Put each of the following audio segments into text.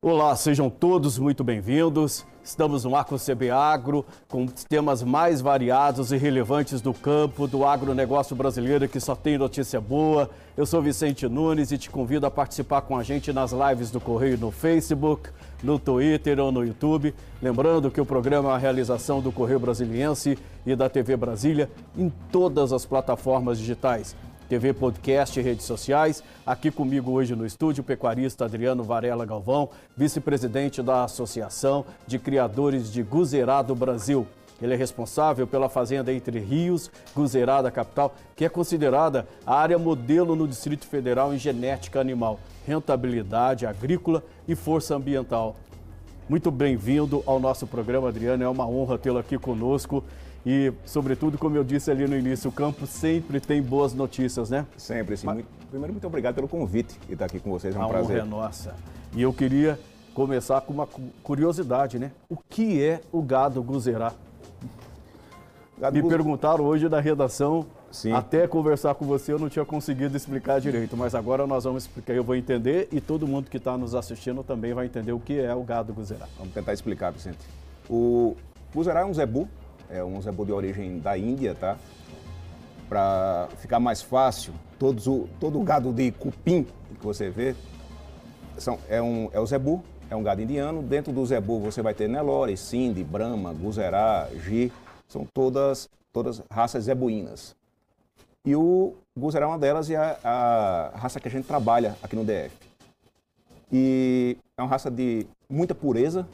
Olá, sejam todos muito bem-vindos. Estamos no Arco CB Agro com temas mais variados e relevantes do campo do agronegócio brasileiro que só tem notícia boa. Eu sou Vicente Nunes e te convido a participar com a gente nas lives do Correio no Facebook, no Twitter ou no YouTube. Lembrando que o programa é uma realização do Correio Brasiliense e da TV Brasília em todas as plataformas digitais. TV, podcast e redes sociais. Aqui comigo hoje no estúdio, o pecuarista Adriano Varela Galvão, vice-presidente da Associação de Criadores de Guzerá do Brasil. Ele é responsável pela fazenda Entre Rios, Guzerá da capital, que é considerada a área modelo no Distrito Federal em genética animal, rentabilidade agrícola e força ambiental. Muito bem-vindo ao nosso programa, Adriano. É uma honra tê-lo aqui conosco. E, sobretudo, como eu disse ali no início, o campo sempre tem boas notícias, né? Sempre, sim. Mas... Primeiro, muito obrigado pelo convite e estar aqui com vocês. É um A prazer. honra é nossa. E eu queria começar com uma curiosidade, né? O que é o gado guzerá? Gado Me perguntaram hoje na redação, Sim. até conversar com você eu não tinha conseguido explicar direito, mas agora nós vamos explicar, eu vou entender e todo mundo que está nos assistindo também vai entender o que é o gado guzerá. Vamos tentar explicar, Vicente. O guzerá é um zebu, é um zebu de origem da Índia, tá? Para ficar mais fácil, todos o, todo o gado de cupim que você vê são, é, um, é o zebu, é um gado indiano. Dentro do zebu você vai ter Nelore, Sindhi, Brahma, Guzerá, Gi, são todas, todas raças zebuínas. E o Guzerá é uma delas e é a, a raça que a gente trabalha aqui no DF. E é uma raça de muita pureza,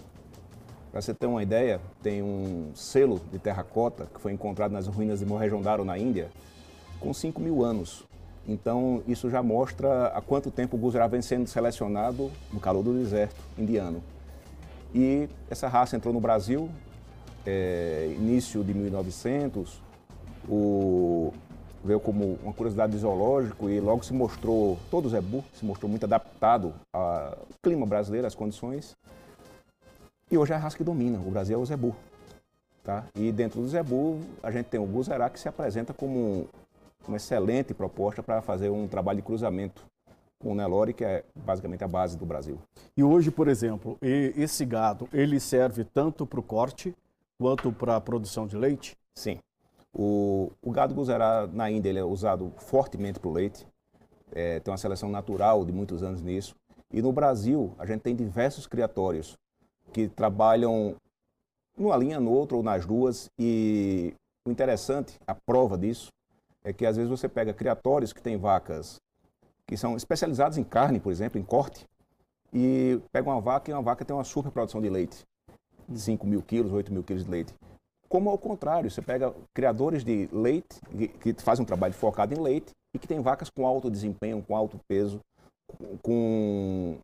para você ter uma ideia, tem um selo de terracota que foi encontrado nas ruínas de Mohenjo-Daro, na Índia, com 5 mil anos. Então, isso já mostra há quanto tempo o Gujarat vem sendo selecionado no calor do deserto indiano. E essa raça entrou no Brasil, é, início de 1900, o, veio como uma curiosidade zoológico e logo se mostrou, todo o zebu se mostrou muito adaptado ao clima brasileiro, às condições. E hoje é a raça que domina. O Brasil é o Zebu. Tá? E dentro do Zebu, a gente tem o Guzerá, que se apresenta como uma excelente proposta para fazer um trabalho de cruzamento com o Nelore, que é basicamente a base do Brasil. E hoje, por exemplo, esse gado, ele serve tanto para o corte quanto para a produção de leite? Sim. O, o gado Guzerá na Índia ele é usado fortemente para o leite. É, tem uma seleção natural de muitos anos nisso. E no Brasil, a gente tem diversos criatórios que trabalham numa linha, no outro ou nas duas. E o interessante, a prova disso, é que às vezes você pega criatórios que têm vacas que são especializadas em carne, por exemplo, em corte, e pega uma vaca e uma vaca tem uma super produção de leite, 5 mil quilos, 8 mil quilos de leite. Como ao contrário, você pega criadores de leite, que, que fazem um trabalho focado em leite, e que tem vacas com alto desempenho, com alto peso, com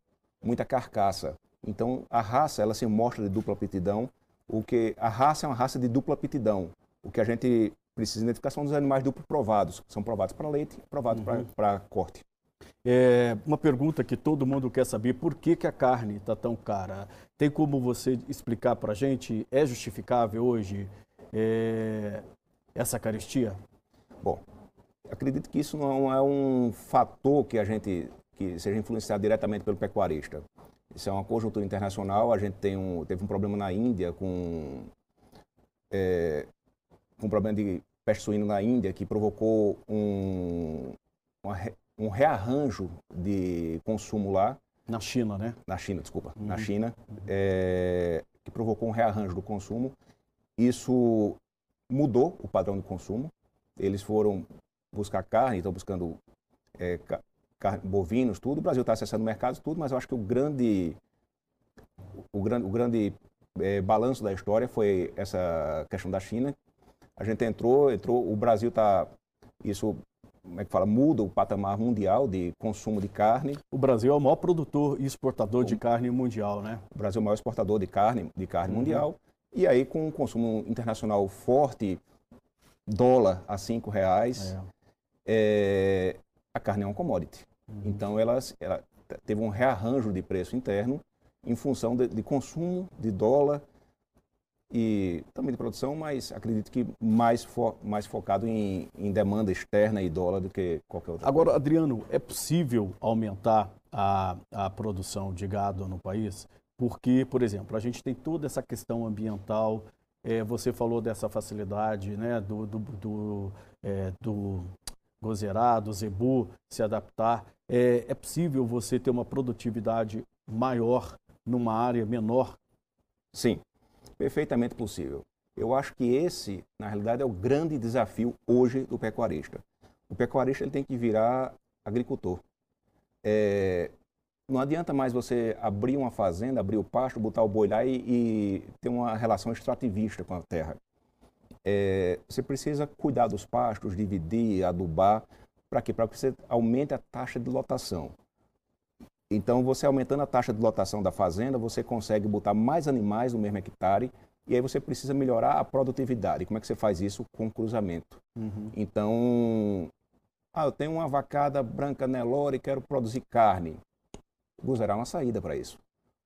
muita carcaça. Então, a raça, ela se mostra de dupla aptidão, o que a raça é uma raça de dupla aptidão. O que a gente precisa identificar são os animais duplo provados, são provados para leite e provados uhum. para corte. É uma pergunta que todo mundo quer saber, por que, que a carne está tão cara? Tem como você explicar para a gente, é justificável hoje é, essa carestia? Bom, acredito que isso não é um fator que a gente, que seja influenciado diretamente pelo pecuarista. Isso é uma conjuntura internacional. A gente tem um, teve um problema na Índia com, é, com um problema de peste suína na Índia que provocou um, uma, um rearranjo de consumo lá. Na China, né? Na China, desculpa. Uhum. Na China, é, que provocou um rearranjo do consumo. Isso mudou o padrão de consumo. Eles foram buscar carne, estão buscando é, bovinos, tudo. O Brasil está acessando o mercado, tudo, mas eu acho que o grande, o grande, o grande é, balanço da história foi essa questão da China. A gente entrou, entrou, o Brasil está, isso como é que fala, muda o patamar mundial de consumo de carne. O Brasil é o maior produtor e exportador o, de carne mundial, né? O Brasil é o maior exportador de carne, de carne uhum. mundial. E aí, com o consumo internacional forte, dólar a cinco reais, é. É, a carne é um commodity. Uhum. Então, ela, ela teve um rearranjo de preço interno em função de, de, consumo de dólar e também de produção, mas acredito que mais, fo, mais focado em, em, demanda externa e dólar do que qualquer outra Agora, coisa. Adriano, é possível aumentar a, a produção de gado no país? Porque, por exemplo, a gente tem toda essa questão ambiental, é, você falou dessa facilidade né, do, do, do, é, do gozerá, do zebu se adaptar. É, é possível você ter uma produtividade maior numa área menor? Sim, perfeitamente possível. Eu acho que esse, na realidade, é o grande desafio hoje do pecuarista. O pecuarista ele tem que virar agricultor. É, não adianta mais você abrir uma fazenda, abrir o pasto, botar o boi lá e, e ter uma relação extrativista com a terra. É, você precisa cuidar dos pastos, dividir, adubar, para quê? Para que você aumente a taxa de lotação. Então, você aumentando a taxa de lotação da fazenda, você consegue botar mais animais no mesmo hectare e aí você precisa melhorar a produtividade. Como é que você faz isso? Com cruzamento. Uhum. Então, ah, eu tenho uma vacada branca Nelore e quero produzir carne. Guzerá é uma saída para isso.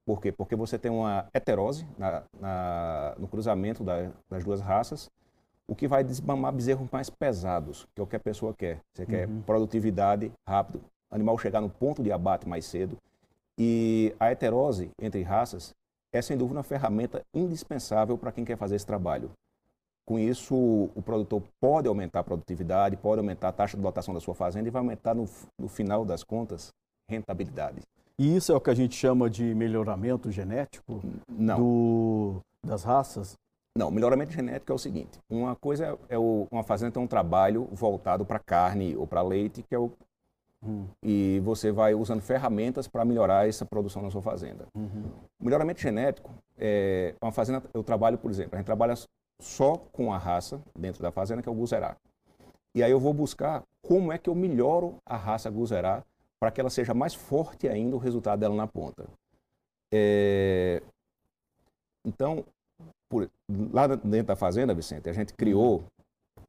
Por quê? Porque você tem uma heterose na, na, no cruzamento da, das duas raças, o que vai desmamar bezerros mais pesados, que é o que a pessoa quer. Você uhum. quer produtividade rápido, animal chegar no ponto de abate mais cedo. E a heterose entre raças é, sem dúvida, uma ferramenta indispensável para quem quer fazer esse trabalho. Com isso, o produtor pode aumentar a produtividade, pode aumentar a taxa de lotação da sua fazenda e vai aumentar, no, no final das contas, rentabilidade. E isso é o que a gente chama de melhoramento genético Não. Do, das raças? Não, melhoramento genético é o seguinte: uma coisa é o, uma fazenda tem um trabalho voltado para carne ou para leite, que é o. Hum. E você vai usando ferramentas para melhorar essa produção na sua fazenda. Uhum. Melhoramento genético é uma fazenda. Eu trabalho, por exemplo, a gente trabalha só com a raça dentro da fazenda, que é o Guzerá. E aí eu vou buscar como é que eu melhoro a raça Guzerá para que ela seja mais forte ainda o resultado dela na ponta. É... Então, por... lá dentro da fazenda, Vicente, a gente criou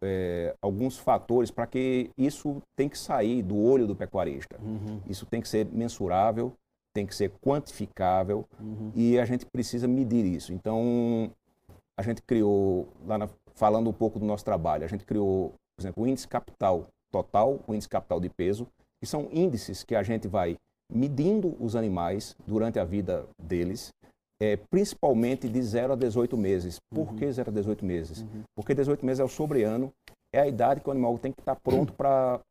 é, alguns fatores para que isso tem que sair do olho do pecuarista. Uhum. Isso tem que ser mensurável, tem que ser quantificável uhum. e a gente precisa medir isso. Então, a gente criou, lá na... falando um pouco do nosso trabalho, a gente criou, por exemplo, o índice capital total, o índice capital de peso, que são índices que a gente vai medindo os animais durante a vida deles, é, principalmente de 0 a 18 meses. Por uhum. que 0 a 18 meses? Uhum. Porque 18 meses é o sobreano, é a idade que o animal tem que estar pronto para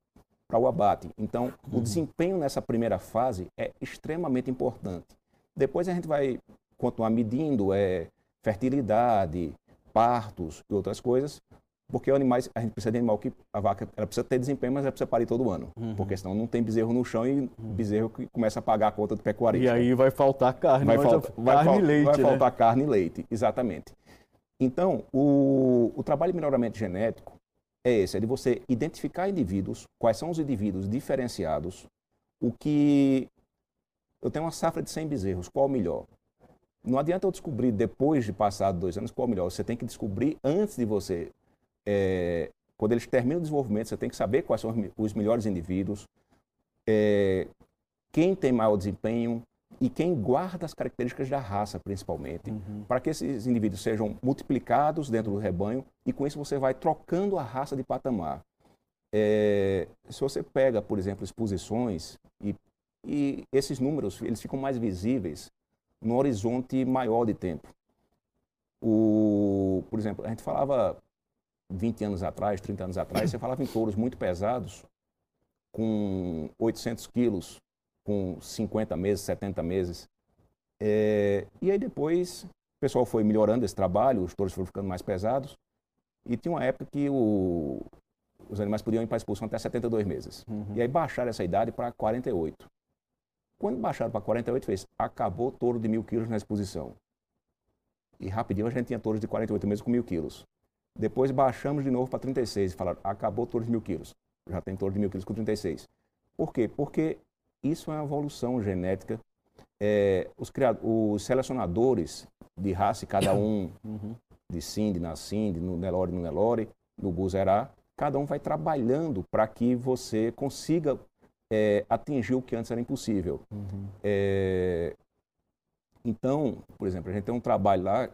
o abate. Então, uhum. o desempenho nessa primeira fase é extremamente importante. Depois a gente vai continuar medindo é, fertilidade, partos e outras coisas, porque o animais, a gente precisa de animal que a vaca ela precisa ter desempenho, mas ela precisa parir todo ano. Uhum. Porque senão não tem bezerro no chão e uhum. bezerro que começa a pagar a conta do pecuarista. E aí vai faltar carne, vai, falta, vai, carne fal, e leite. Vai né? faltar carne e leite, exatamente. Então, o, o trabalho de melhoramento genético é esse, é de você identificar indivíduos, quais são os indivíduos diferenciados, o que... Eu tenho uma safra de 100 bezerros, qual o melhor? Não adianta eu descobrir depois de passar dois anos qual o melhor. Você tem que descobrir antes de você é, quando eles terminam o desenvolvimento, você tem que saber quais são os melhores indivíduos, é, quem tem maior desempenho e quem guarda as características da raça, principalmente, uhum. para que esses indivíduos sejam multiplicados dentro do rebanho e com isso você vai trocando a raça de patamar. É, se você pega, por exemplo, exposições e, e esses números eles ficam mais visíveis no horizonte maior de tempo. O, por exemplo, a gente falava 20 anos atrás, 30 anos atrás, você falava em touros muito pesados, com 800 quilos, com 50 meses, 70 meses. É, e aí depois o pessoal foi melhorando esse trabalho, os touros foram ficando mais pesados. E tinha uma época que o, os animais podiam ir para a expulsão até 72 meses. Uhum. E aí baixaram essa idade para 48. Quando baixaram para 48, fez, acabou touro de mil quilos na exposição. E rapidinho a gente tinha touros de 48 meses com mil quilos. Depois baixamos de novo para 36 e falaram, acabou todos os mil quilos. Já tem todos de mil quilos com 36. Por quê? Porque isso é uma evolução genética. É, os, os, selecionadores de raça, cada um uhum. de Cindy na Cindy, no Nelore no Nelore, no Buzerá, cada um vai trabalhando para que você consiga é, atingir o que antes era impossível. Uhum. É, então, por exemplo, a gente tem um trabalho lá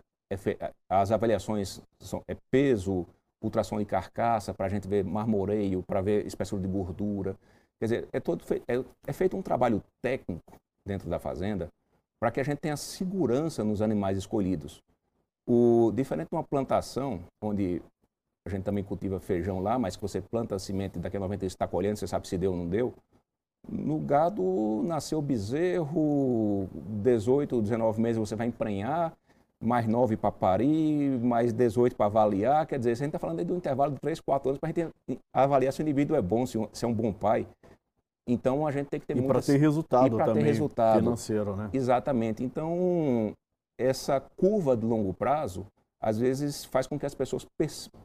as avaliações são é peso, ultrassom de carcaça, para a gente ver marmoreio, para ver espessura de gordura. Quer dizer, é, todo feito, é, é feito um trabalho técnico dentro da fazenda para que a gente tenha segurança nos animais escolhidos. O, diferente de uma plantação, onde a gente também cultiva feijão lá, mas que você planta a semente daqui a 90 dias está colhendo, você sabe se deu ou não deu. No gado nasceu bezerro, 18, 19 meses você vai emprenhar, mais 9 para parir, mais 18 para avaliar. Quer dizer, a gente está falando aí de um intervalo de 3, 4 anos para a gente avaliar se o indivíduo é bom, se, é um bom pai. Então a gente tem que ter e para ter resultado também ter resultado. financeiro, né? Exatamente. Então essa curva de longo prazo às vezes faz com que as pessoas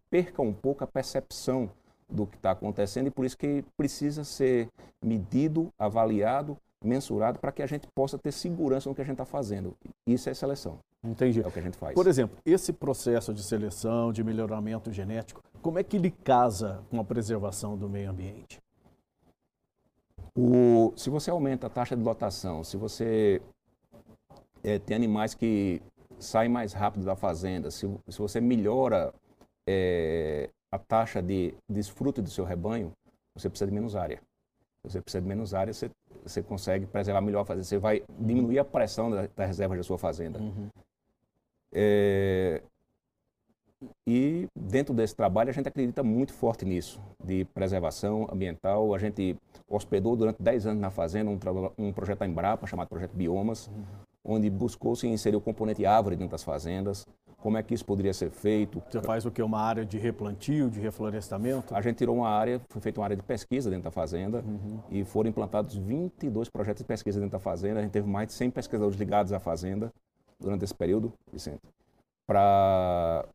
percam um pouco a percepção do que está acontecendo e por isso que precisa ser medido, avaliado, mensurado para que a gente possa ter segurança no que a gente está fazendo. Isso é seleção. Entendi. É o que a gente faz. Por exemplo, esse processo de seleção, de melhoramento genético, como é que ele casa com a preservação do meio ambiente? O, se você aumenta a taxa de lotação, se você é, tem animais que saem mais rápido da fazenda, se, se você melhora é, a taxa de desfruto do seu rebanho, você precisa de menos área. Se você precisa de menos área, você, você consegue preservar melhor a fazenda. Você vai diminuir a pressão da, reserva da sua fazenda. Uhum. É, e dentro desse trabalho a gente acredita muito forte nisso, de preservação ambiental. A gente hospedou durante 10 anos na fazenda um, um projeto da Embrapa chamado Projeto Biomas, uhum. onde buscou-se inserir o componente árvore dentro das fazendas. Como é que isso poderia ser feito? Você faz o que? Uma área de replantio, de reflorestamento? A gente tirou uma área, foi feita uma área de pesquisa dentro da fazenda uhum. e foram implantados 22 projetos de pesquisa dentro da fazenda. A gente teve mais de 100 pesquisadores ligados à fazenda durante esse período, Vicente, para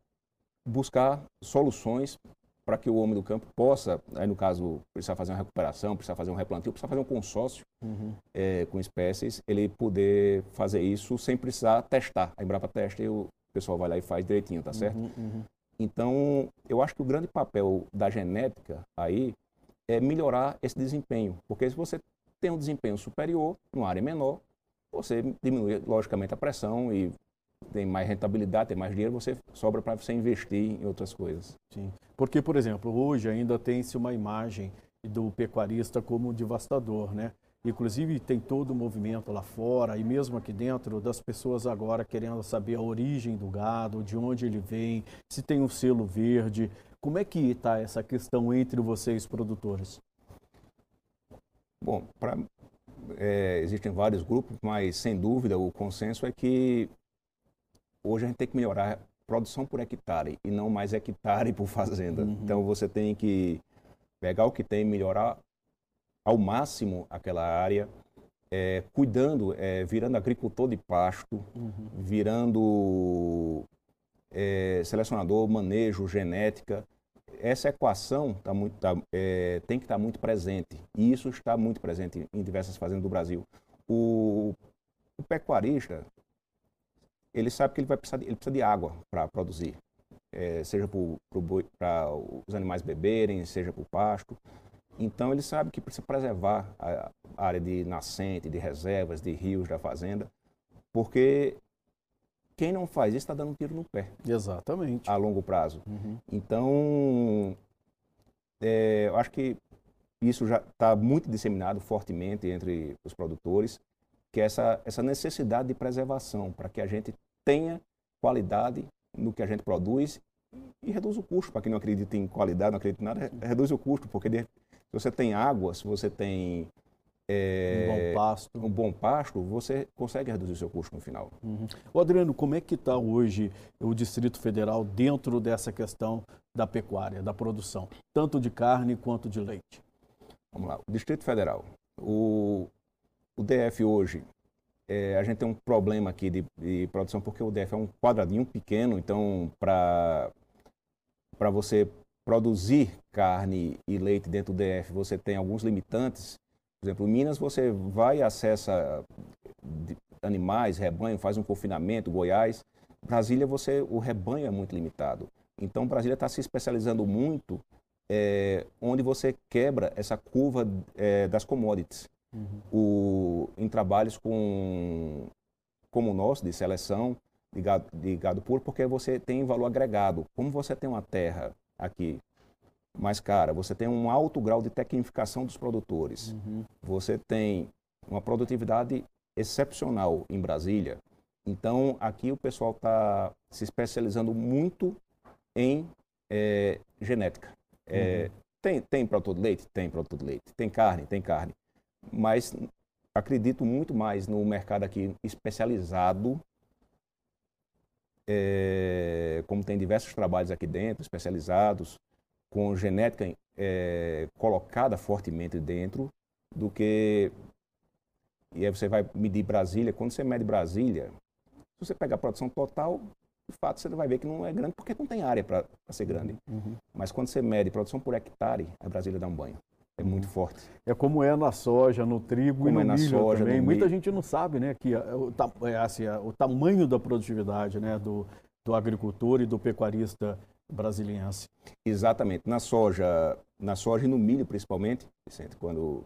buscar soluções para que o homem do campo possa, aí no caso, precisar fazer uma recuperação, precisar fazer um replantio, precisar fazer um consórcio uhum. é, com espécies, ele poder fazer isso sem precisar testar. A Embrapa testa e o pessoal vai lá e faz direitinho, tá certo? Uhum, uhum. Então, eu acho que o grande papel da genética aí é melhorar esse desempenho, porque se você tem um desempenho superior numa área menor, você diminui logicamente a pressão e tem mais rentabilidade, tem mais dinheiro, você sobra para você investir em outras coisas. Sim. Porque, por exemplo, hoje ainda tem-se uma imagem do pecuarista como devastador, né? Inclusive tem todo o movimento lá fora e mesmo aqui dentro das pessoas agora querendo saber a origem do gado, de onde ele vem, se tem um selo verde. Como é que está essa questão entre vocês produtores? Bom, pra, é, existem vários grupos, mas sem dúvida o consenso é que hoje a gente tem que melhorar a produção por hectare e não mais hectare por fazenda. Uhum. Então você tem que pegar o que tem, melhorar ao máximo aquela área, é, cuidando, é, virando agricultor de pasto, uhum. virando é, selecionador, manejo, genética. Essa equação tá muito, tá, é, tem que estar tá muito presente. E isso está muito presente em diversas fazendas do Brasil. O, o pecuarista, ele sabe que ele vai precisar de, ele precisa de água para produzir, é, seja para os animais beberem, seja para o pasto. Então ele sabe que precisa preservar a, área de nascente, de reservas, de rios da fazenda, porque quem não faz isso está dando um tiro no pé. Exatamente. A longo prazo. Uhum. Então, é, eu acho que isso já está muito disseminado fortemente entre os produtores que é essa, essa necessidade de preservação, para que a gente tenha qualidade no que a gente produz e reduz o custo. Para quem não acredita em qualidade, não acredita em nada, reduz o custo, porque se você tem água, se você tem é, um bom pasto. Um bom pasto, você consegue reduzir o seu custo no final. Uhum. O Adriano, como é que está hoje o Distrito Federal dentro dessa questão da pecuária, da produção, tanto de carne quanto de leite? Vamos lá, o Distrito Federal. O, o DF hoje, é, a gente tem um problema aqui de, de, produção, porque o DF é um quadradinho pequeno, então para você produzir carne e leite dentro do DF, você tem alguns limitantes. Por exemplo, em Minas você vai e acessa animais, rebanho, faz um confinamento, Goiás. Brasília, você, o rebanho é muito limitado. Então, Brasília está se especializando muito é, onde você quebra essa curva é, das commodities uhum. o, em trabalhos com, como o nosso, de seleção de gado, de gado puro, porque você tem valor agregado. Como você tem uma terra aqui mais cara. Você tem um alto grau de tecnificação dos produtores. Uhum. Você tem uma produtividade excepcional em Brasília. Então, aqui o pessoal está se especializando muito em é, genética. É, uhum. Tem, tem produto de leite? Tem produto de leite. Tem carne? Tem carne. Mas acredito muito mais no mercado aqui especializado, é, como tem diversos trabalhos aqui dentro, especializados, com genética é, colocada fortemente dentro, do que. E aí você vai medir Brasília. Quando você mede Brasília, se você pegar a produção total, de fato você vai ver que não é grande porque não tem área para ser grande. Uhum. Mas quando você mede produção por hectare, a Brasília dá um banho. É muito uhum. forte. É como é na soja, no trigo como e no é milho soja, também. Muita milho. gente não sabe, né, que o, é, assim, o tamanho da produtividade, né, do, do agricultor e do pecuarista brasiliense. Exatamente. Na soja, na soja e no milho principalmente, Vicente, quando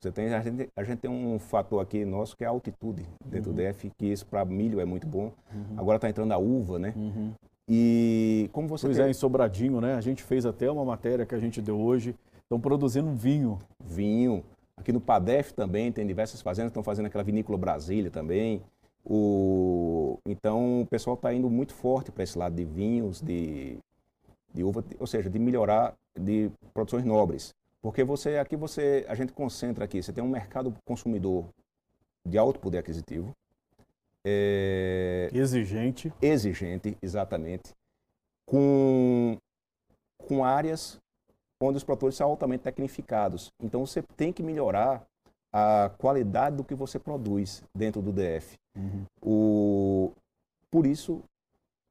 você tem a gente, a gente tem um fator aqui nosso que é a altitude dentro uhum. do DF, que isso para milho é muito bom. Uhum. Agora está entrando a uva, né? Uhum. E como você Pois tem... é, em Sobradinho, né? A gente fez até uma matéria que a gente deu hoje. Estão produzindo vinho. Vinho. Aqui no Padef também tem diversas fazendas, estão fazendo aquela vinícola Brasília também. O... Então o pessoal está indo muito forte para esse lado de vinhos, de, de uva, ou seja, de melhorar de produções nobres. Porque você aqui você a gente concentra aqui, você tem um mercado consumidor de alto poder aquisitivo. É, exigente. Exigente, exatamente. Com, com áreas onde os produtores são altamente tecnificados. Então você tem que melhorar a qualidade do que você produz dentro do DF. Uhum. O, por isso,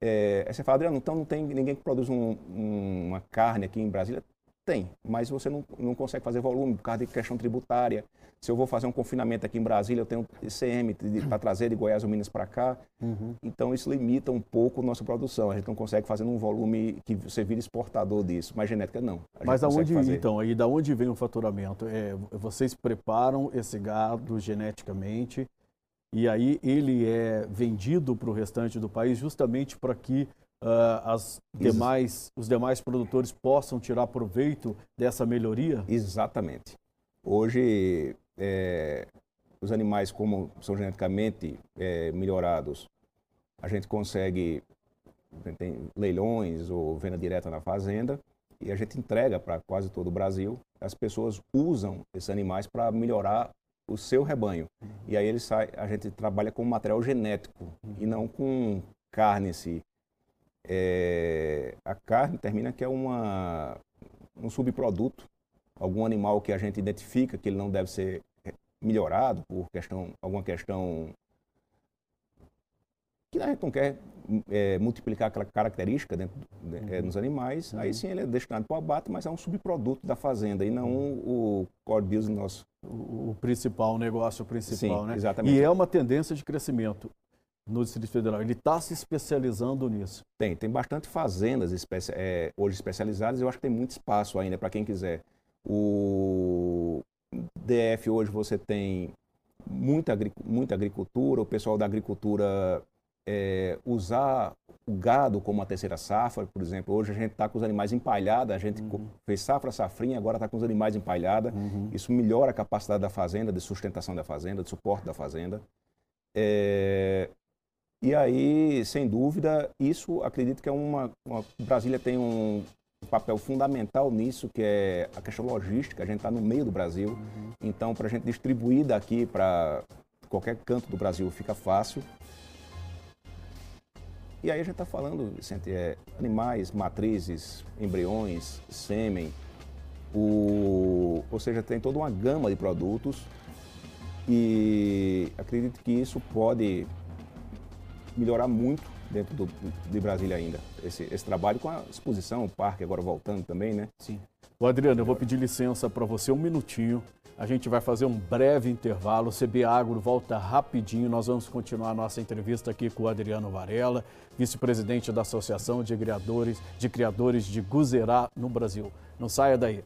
é, você fala, Adriano, então não tem ninguém que produz um, um, uma carne aqui em Brasília? Tem, mas você não, não consegue fazer volume por causa de questão tributária. Se eu vou fazer um confinamento aqui em Brasília, eu tenho ICM para trazer de Goiás ou Minas para cá. Uhum. Então isso limita um pouco a nossa produção. A gente não consegue fazer num volume que você vira exportador disso. Mas genética não. Mas aonde então? Aí da onde vem o faturamento? É, vocês preparam esse gado geneticamente e aí ele é vendido para o restante do país justamente para que as demais, os demais produtores possam tirar proveito dessa melhoria? Exatamente. Hoje, é, os animais, como são geneticamente é, melhorados, a gente consegue tem leilões ou venda direta na fazenda e a gente entrega para quase todo o Brasil. As pessoas usam esses animais para melhorar o seu rebanho. E aí ele sai, a gente trabalha com material genético e não com carne em si é, a carne termina que é uma, um subproduto, algum animal que a gente identifica que ele não deve ser melhorado por questão, alguma questão que a gente não quer é, multiplicar aquela característica dentro, é, nos animais, uhum. aí sim ele é destinado para o abate, mas é um subproduto da fazenda e não uhum. o core business nosso. O, o principal, o negócio principal, sim, né? Exatamente. E é uma tendência de crescimento no Distrito Federal. Ele está se especializando nisso? Tem, tem bastante fazendas especi é, hoje especializadas. Eu acho que tem muito espaço ainda para quem quiser. O DF hoje você tem muita, muita agricultura, o pessoal da agricultura é, usar o gado como a terceira safra, por exemplo. Hoje a gente está com os animais empalhados, a gente uhum. fez safra, safrinha, agora está com os animais empalhados. Uhum. Isso melhora a capacidade da fazenda, de sustentação da fazenda, de suporte da fazenda. É, e aí, sem dúvida, isso acredito que é uma, uma Brasília tem um papel fundamental nisso, que é a questão logística. A gente está no meio do Brasil, uhum. então para a gente distribuir daqui para qualquer canto do Brasil fica fácil. E aí a gente está falando, Vicente, é, animais, matrizes, embriões, sêmen, o, ou seja, tem toda uma gama de produtos e acredito que isso pode melhorar muito dentro do, de Brasília ainda. Esse, esse trabalho com a exposição, o parque agora voltando também, né? Sim. O Adriano, eu vou pedir licença para você um minutinho. A gente vai fazer um breve intervalo. O CB Agro volta rapidinho. Nós vamos continuar a nossa entrevista aqui com o Adriano Varela, vice-presidente da Associação de Criadores de, Criadores de Guzerá no Brasil. Não saia daí.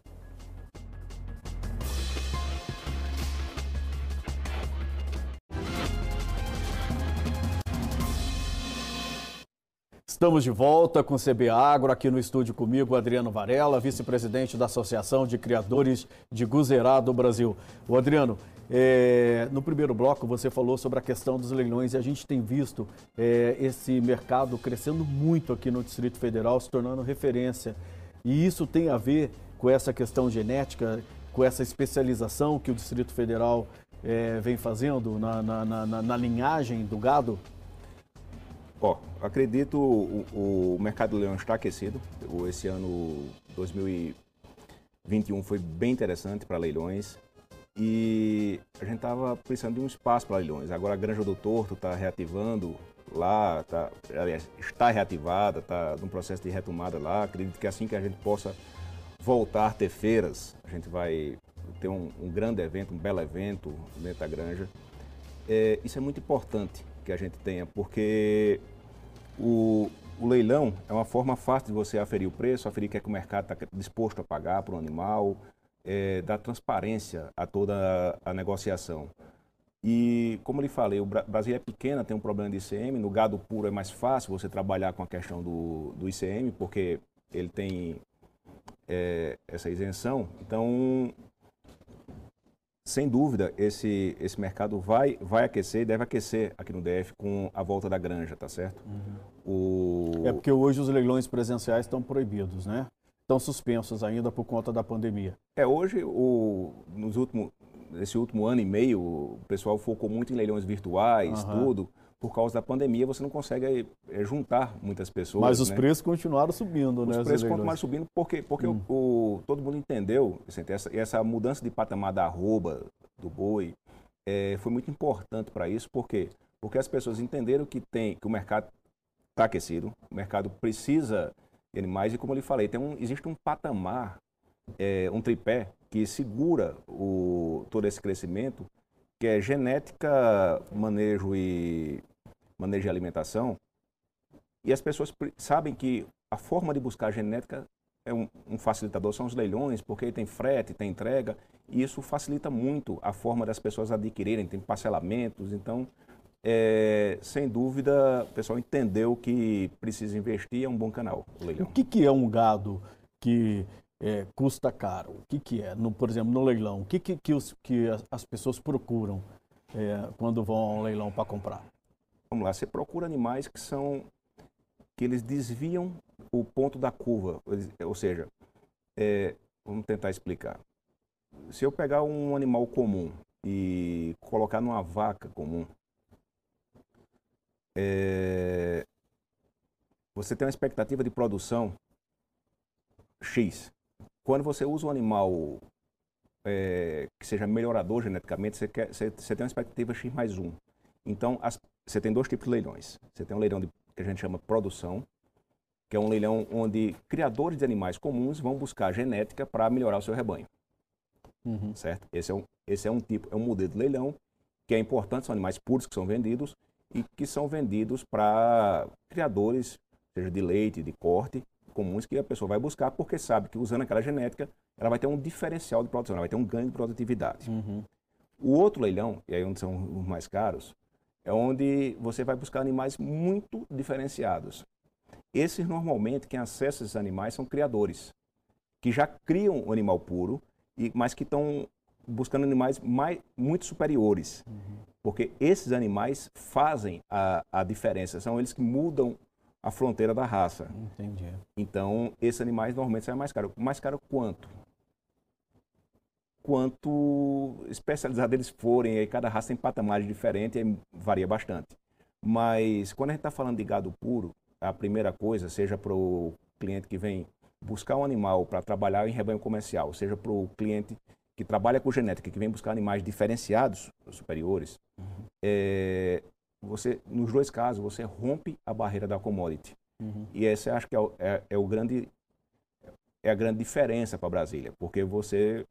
Estamos de volta com o CB Agro, aqui no estúdio comigo, Adriano Varela, vice-presidente da Associação de Criadores de Guzerá do Brasil. O Adriano, é, no primeiro bloco você falou sobre a questão dos leilões e a gente tem visto é, esse mercado crescendo muito aqui no Distrito Federal, se tornando referência. E isso tem a ver com essa questão genética, com essa especialização que o Distrito Federal é, vem fazendo na, na, na, na linhagem do gado? Ó, acredito o, o mercado do leão está aquecido. Esse ano 2021 foi bem interessante para leilões e a gente estava precisando de um espaço para leilões. Agora a Granja do Torto está reativando lá, tá, aliás, está reativada, está num processo de retomada lá. Acredito que assim que a gente possa voltar a ter feiras, a gente vai ter um, um grande evento, um belo evento dentro da granja. É, isso é muito importante que a gente tenha, porque o, o leilão é uma forma fácil de você aferir o preço, aferir o que, é que o mercado está disposto a pagar para o animal, é, dar transparência a toda a, negociação. E, como lhe falei, o Brasil é pequeno, tem um problema de ICM, no gado puro é mais fácil você trabalhar com a questão do, do ICM, porque ele tem é, essa isenção. Então, sem dúvida, esse, esse mercado vai, vai aquecer e deve aquecer aqui no DF com a volta da granja, tá certo? Uhum. O... É porque hoje os leilões presenciais estão proibidos, né? Estão suspensos ainda por conta da pandemia. É, hoje, o, nos últimos, nesse último ano e meio, o pessoal focou muito em leilões virtuais, uhum. tudo por causa da pandemia, você não consegue é, juntar muitas pessoas. Mas os né? preços continuaram subindo, os né? Os preços continuaram subindo porque, porque hum. o, o, todo mundo entendeu, essa, essa mudança de patamar da arroba, do boi, é, foi muito importante para isso, por quê? Porque as pessoas entenderam que, tem, que o mercado está aquecido, o mercado precisa de animais, e como eu lhe falei, tem um, existe um patamar, é, um tripé, que segura o, todo esse crescimento que é genética, manejo e manejo de alimentação. E as pessoas sabem que a forma de buscar genética é um, um, facilitador são os leilões, porque tem frete, tem entrega, e isso facilita muito a forma das pessoas adquirirem, tem parcelamentos, então, é, sem dúvida, o pessoal entendeu que precisa investir, é um bom canal, o leilão. O que, que é um gado que é, custa caro? O que, que é, no, por exemplo, no leilão? O que, que, que, os, que as pessoas procuram é, quando vão ao leilão para comprar? Vamos lá, você procura animais que são que eles desviam o ponto da curva, ou seja, é, vamos tentar explicar. Se eu pegar um animal comum e colocar numa vaca comum, é, você tem uma expectativa de produção X. Quando você usa um animal é, que seja melhorador geneticamente, você, quer, você, você, tem uma expectativa X mais 1. Então, as, você tem dois tipos de leilões. Você tem um leilão de, que a gente chama produção, que é um leilão onde criadores de animais comuns vão buscar genética para melhorar o seu rebanho. Uhum. Certo? Esse é, um, esse é um tipo, é um modelo de leilão que é importante, são animais puros que são vendidos e que são vendidos para criadores, seja de leite, de corte, comuns que a pessoa vai buscar porque sabe que usando aquela genética ela vai ter um diferencial de produção, ela vai ter um ganho de produtividade. Uhum. O outro leilão, e aí onde são os mais caros, é onde você vai buscar animais muito diferenciados. Esses normalmente quem acessa esses animais são criadores que já criam o animal puro, e, mas que estão buscando animais mais, muito superiores. Uhum. Porque esses animais fazem a, a diferença, são eles que mudam a fronteira da raça. Entendi. Então, esses animais normalmente saem mais caro. Mais caro quanto? Quanto especializados eles forem, aí cada raça tem patamares diferentes, aí varia bastante. Mas quando a gente está falando de gado puro, a primeira coisa, seja para o cliente que vem buscar um animal para trabalhar em rebanho comercial, seja para o cliente que trabalha com genética, que vem buscar animais diferenciados, superiores, uhum. é, você, nos dois casos, você rompe a barreira da commodity. Uhum. E essa acho que é, é, é, o grande é a grande diferença para Brasília, porque você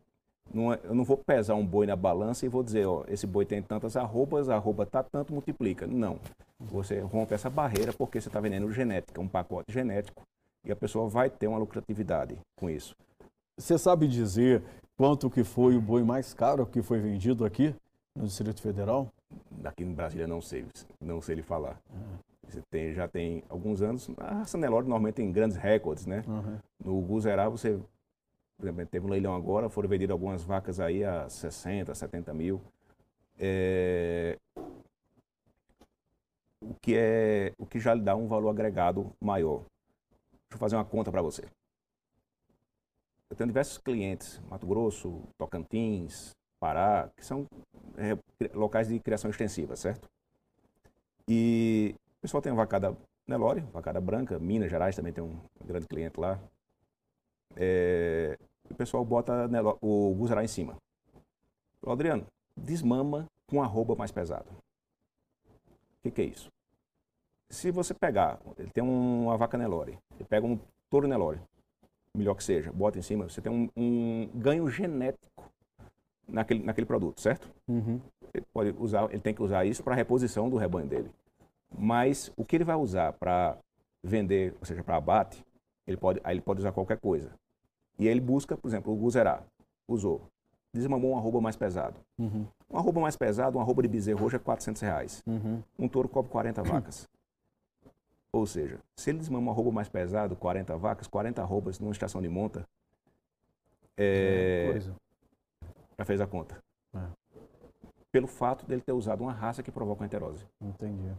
não, é, eu não vou pesar um boi na balança e vou dizer, ó, esse boi tem tantas arrobas, a arroba tá tanto, multiplica. Não. Você rompe essa barreira porque você está vendendo genética, um pacote genético, e a pessoa vai ter uma lucratividade com isso. Você sabe dizer quanto que foi o boi mais caro que foi vendido aqui no Distrito Federal? Aqui em Brasília não sei, não sei lhe falar. Você tem, já tem alguns anos. A raça Nelore normalmente tem grandes recordes, né? Uhum. No Guzerá você, por exemplo, teve um leilão agora, foram vendidas algumas vacas aí a 60, 70 mil. É, o que é o que já lhe dá um valor agregado maior. Deixa eu fazer uma conta para você. Eu tenho diversos clientes, Mato Grosso, Tocantins, Pará, que são é, locais de criação extensiva, certo? E o pessoal tem vacada Nelore, vacada branca, Minas Gerais também tem um grande cliente lá. É, o pessoal bota Nelore, o Guzará em cima. Falou, Adriano, desmama com arroba mais pesado. O que, que, é isso? Se você pegar, ele tem uma vaca Nelore, ele pega um touro Nelore, melhor que seja, bota em cima, você tem um, um ganho genético naquele, naquele produto, certo? Uhum. Ele, pode usar, ele tem que usar isso para reposição do rebanho dele. Mas o que ele vai usar para vender, ou seja, para abate, ele pode, aí ele pode usar qualquer coisa. E ele busca, por exemplo, o Guzerá, usou, desmamou um arroba mais pesado. Uhum. Um arroba mais pesado, um arroba de bezerro roxo é 400 reais. Uhum. Um touro cobre 40 vacas. Ou seja, se ele desmama um arroba mais pesado, 40 vacas, 40 arrobas numa estação de monta, é... já fez a conta. É. Pelo fato dele ter usado uma raça que provoca a enterose. Entendi.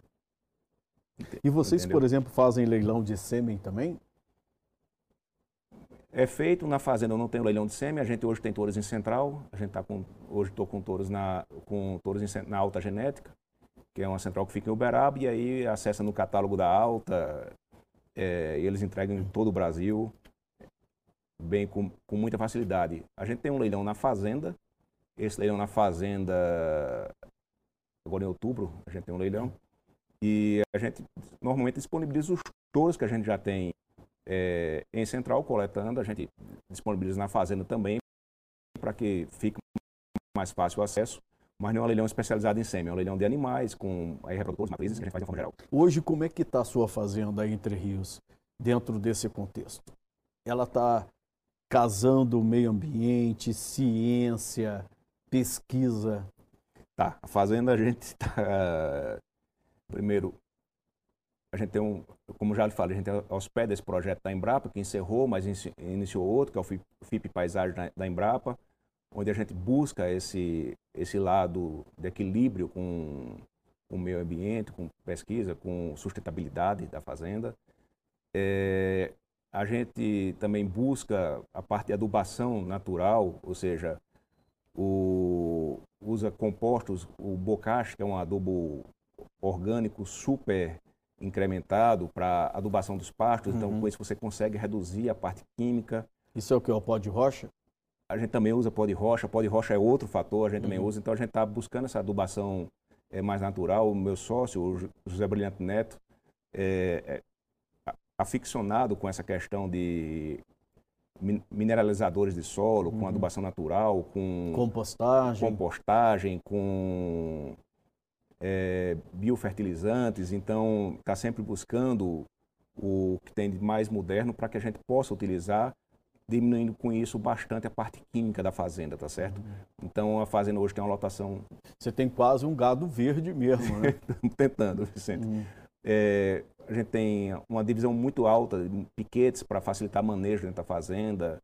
E vocês, Entendeu? por exemplo, fazem leilão de sêmen também? É feito na fazenda, eu não tenho leilão de sêmen, a gente hoje tem touros em central, a gente tá com, hoje estou com touros, na, com touros em, na alta genética, que é uma central que fica em Uberaba, e aí acessa no catálogo da alta, é, eles entregam em todo o Brasil, bem com, com muita facilidade. A gente tem um leilão na fazenda, esse leilão na fazenda, agora em outubro, a gente tem um leilão, e a gente normalmente disponibiliza os touros que a gente já tem é, em central coletando, a gente disponibiliza na fazenda também para que fique mais fácil o acesso. Mas não é um leilão especializado em sêmen, é um leilão de animais, com aí, reprodutores, matrizes, que a gente faz de forma geral. Hoje, como é que está a sua fazenda Entre Rios, dentro desse contexto? Ela está casando o meio ambiente, ciência, pesquisa? Tá, a fazenda a gente está Primeiro, a gente tem um, como já lhe falei, a gente tem aos pés desse projeto da Embrapa, que encerrou, mas iniciou outro, que é o FIP, Paisagem da Embrapa, onde a gente busca esse, esse lado de equilíbrio com o meio ambiente, com pesquisa, com sustentabilidade da fazenda. É, a gente também busca a parte de adubação natural, ou seja, o, usa compostos, o bocache, que é um adubo orgânico super incrementado para adubação dos pastos, então, uhum. então com isso você consegue reduzir a parte química. Isso é o que? O pó de rocha? A gente também usa pó de rocha, pó de rocha é outro fator, a gente uhum. também usa, então a gente está buscando essa adubação é, mais natural. O meu sócio, o José Brilhante Neto, é, é aficionado com essa questão de mineralizadores de solo, uhum. com adubação natural, com compostagem, compostagem com é, biofertilizantes, então está sempre buscando o que tem de mais moderno para que a gente possa utilizar, diminuindo com isso bastante a parte química da fazenda, tá certo? Uhum. Então a fazenda hoje tem uma lotação. Você tem quase um gado verde mesmo, né? Tentando, Vicente. Uhum. É, a gente tem uma divisão muito alta de piquetes para facilitar manejo dentro da fazenda,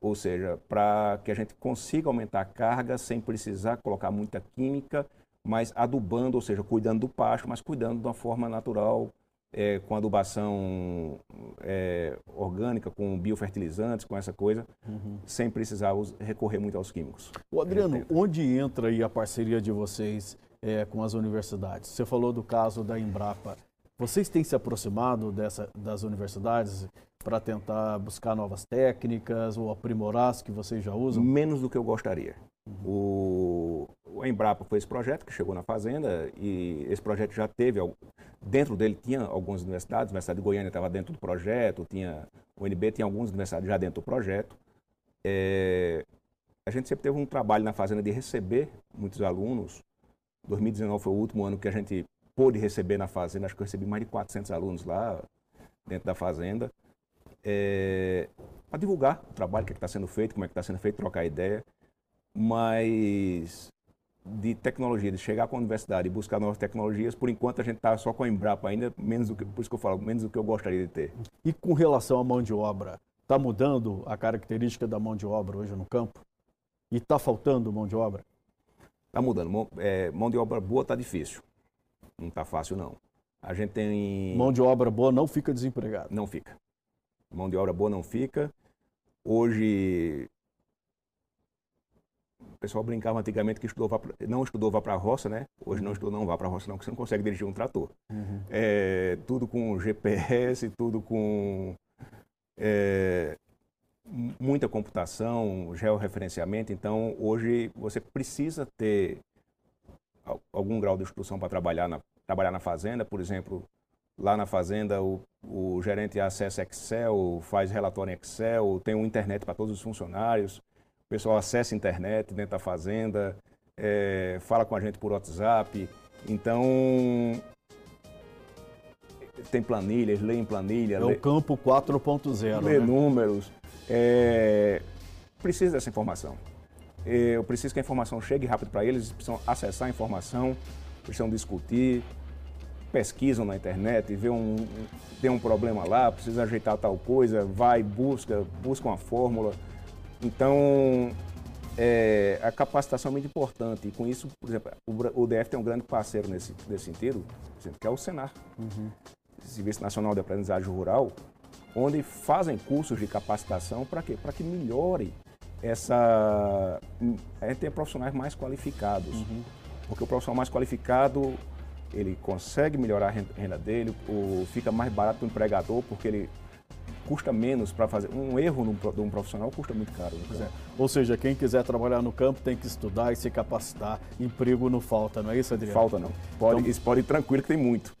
ou seja, para que a gente consiga aumentar a carga sem precisar colocar muita química mas adubando, ou seja, cuidando do pasto, mas cuidando de uma forma natural, é, com adubação é, orgânica, com biofertilizantes, com essa coisa, uhum. sem precisar recorrer muito aos químicos. O Adriano, onde entra aí a parceria de vocês é, com as universidades? Você falou do caso da Embrapa. Vocês têm se aproximado dessa, das universidades para tentar buscar novas técnicas ou aprimorar as que vocês já usam? Menos do que eu gostaria. O, o Embrapa foi esse projeto que chegou na Fazenda e esse projeto já teve, dentro dele tinha algumas universidades, a Universidade de Goiânia estava dentro do projeto, tinha, o UNB tinha algumas universidades já dentro do projeto. É, a gente sempre teve um trabalho na Fazenda de receber muitos alunos. 2019 foi o último ano que a gente pôde receber na Fazenda, acho que eu recebi mais de 400 alunos lá dentro da Fazenda. É, para divulgar o trabalho que é está sendo feito, como é que está sendo feito, trocar ideia mas de tecnologia, de chegar com a universidade e buscar novas tecnologias, por enquanto a gente está só com a Embrapa ainda, menos do que, por isso que eu falo, menos do que eu gostaria de ter. E com relação à mão de obra, está mudando a característica da mão de obra hoje no campo? E está faltando mão de obra? Está mudando. Mão, é, mão de obra boa está difícil. Não está fácil, não. A gente tem. Mão de obra boa não fica desempregado. Não fica. Mão de obra boa não fica. Hoje, o pessoal brincava antigamente que estudou, não estudou vá para a roça, né? Hoje não uhum. estudou não vá para a roça não, porque você não consegue dirigir um trator. Uhum. É, tudo com GPS, tudo com é, muita computação, georreferenciamento. Então, hoje você precisa ter algum grau de instrução para trabalhar na, trabalhar na fazenda, por exemplo, lá na fazenda o, o gerente acessa Excel, faz relatório em Excel, tem uma internet para todos os funcionários, o pessoal acessa a internet dentro da fazenda, é, fala com a gente por WhatsApp. Então, tem planilhas, lê em planilha. É lê, o campo 4.0. Lê né? números. É, precisa dessa informação. Eu preciso que a informação chegue rápido para eles, eles precisam acessar a informação, precisam discutir, pesquisam na internet, vê um, tem um problema lá, precisa ajeitar tal coisa, vai, busca, busca uma fórmula. Então, é, a capacitação é muito importante. E com isso, por exemplo, o, o DF tem um grande parceiro nesse, nesse sentido, que é o Senar. Uhum. Serviço Nacional de Aprendizagem Rural, onde fazem cursos de capacitação para quê? Para que melhore essa. É ter profissionais mais qualificados. Uhum. Porque o profissional mais qualificado, ele consegue melhorar a renda dele, ou fica mais barato para o empregador, porque ele custa menos para fazer. Um erro de um profissional custa muito caro. Né? É. Ou seja, quem quiser trabalhar no campo tem que estudar e se capacitar. Emprego não falta, não é isso, Adriano? Falta não. Pode, então, isso pode ir tranquilo que tem muito.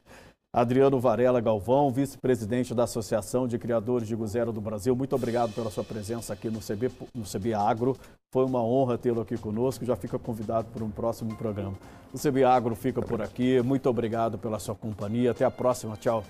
Adriano Varela Galvão, vice-presidente da Associação de Criadores de Guzero do Brasil. Muito obrigado pela sua presença aqui no CB, no CB Agro. Foi uma honra tê-lo aqui conosco. Já fica convidado para um próximo programa. O CB Agro fica por aqui. Muito obrigado pela sua companhia. Até a próxima. Tchau.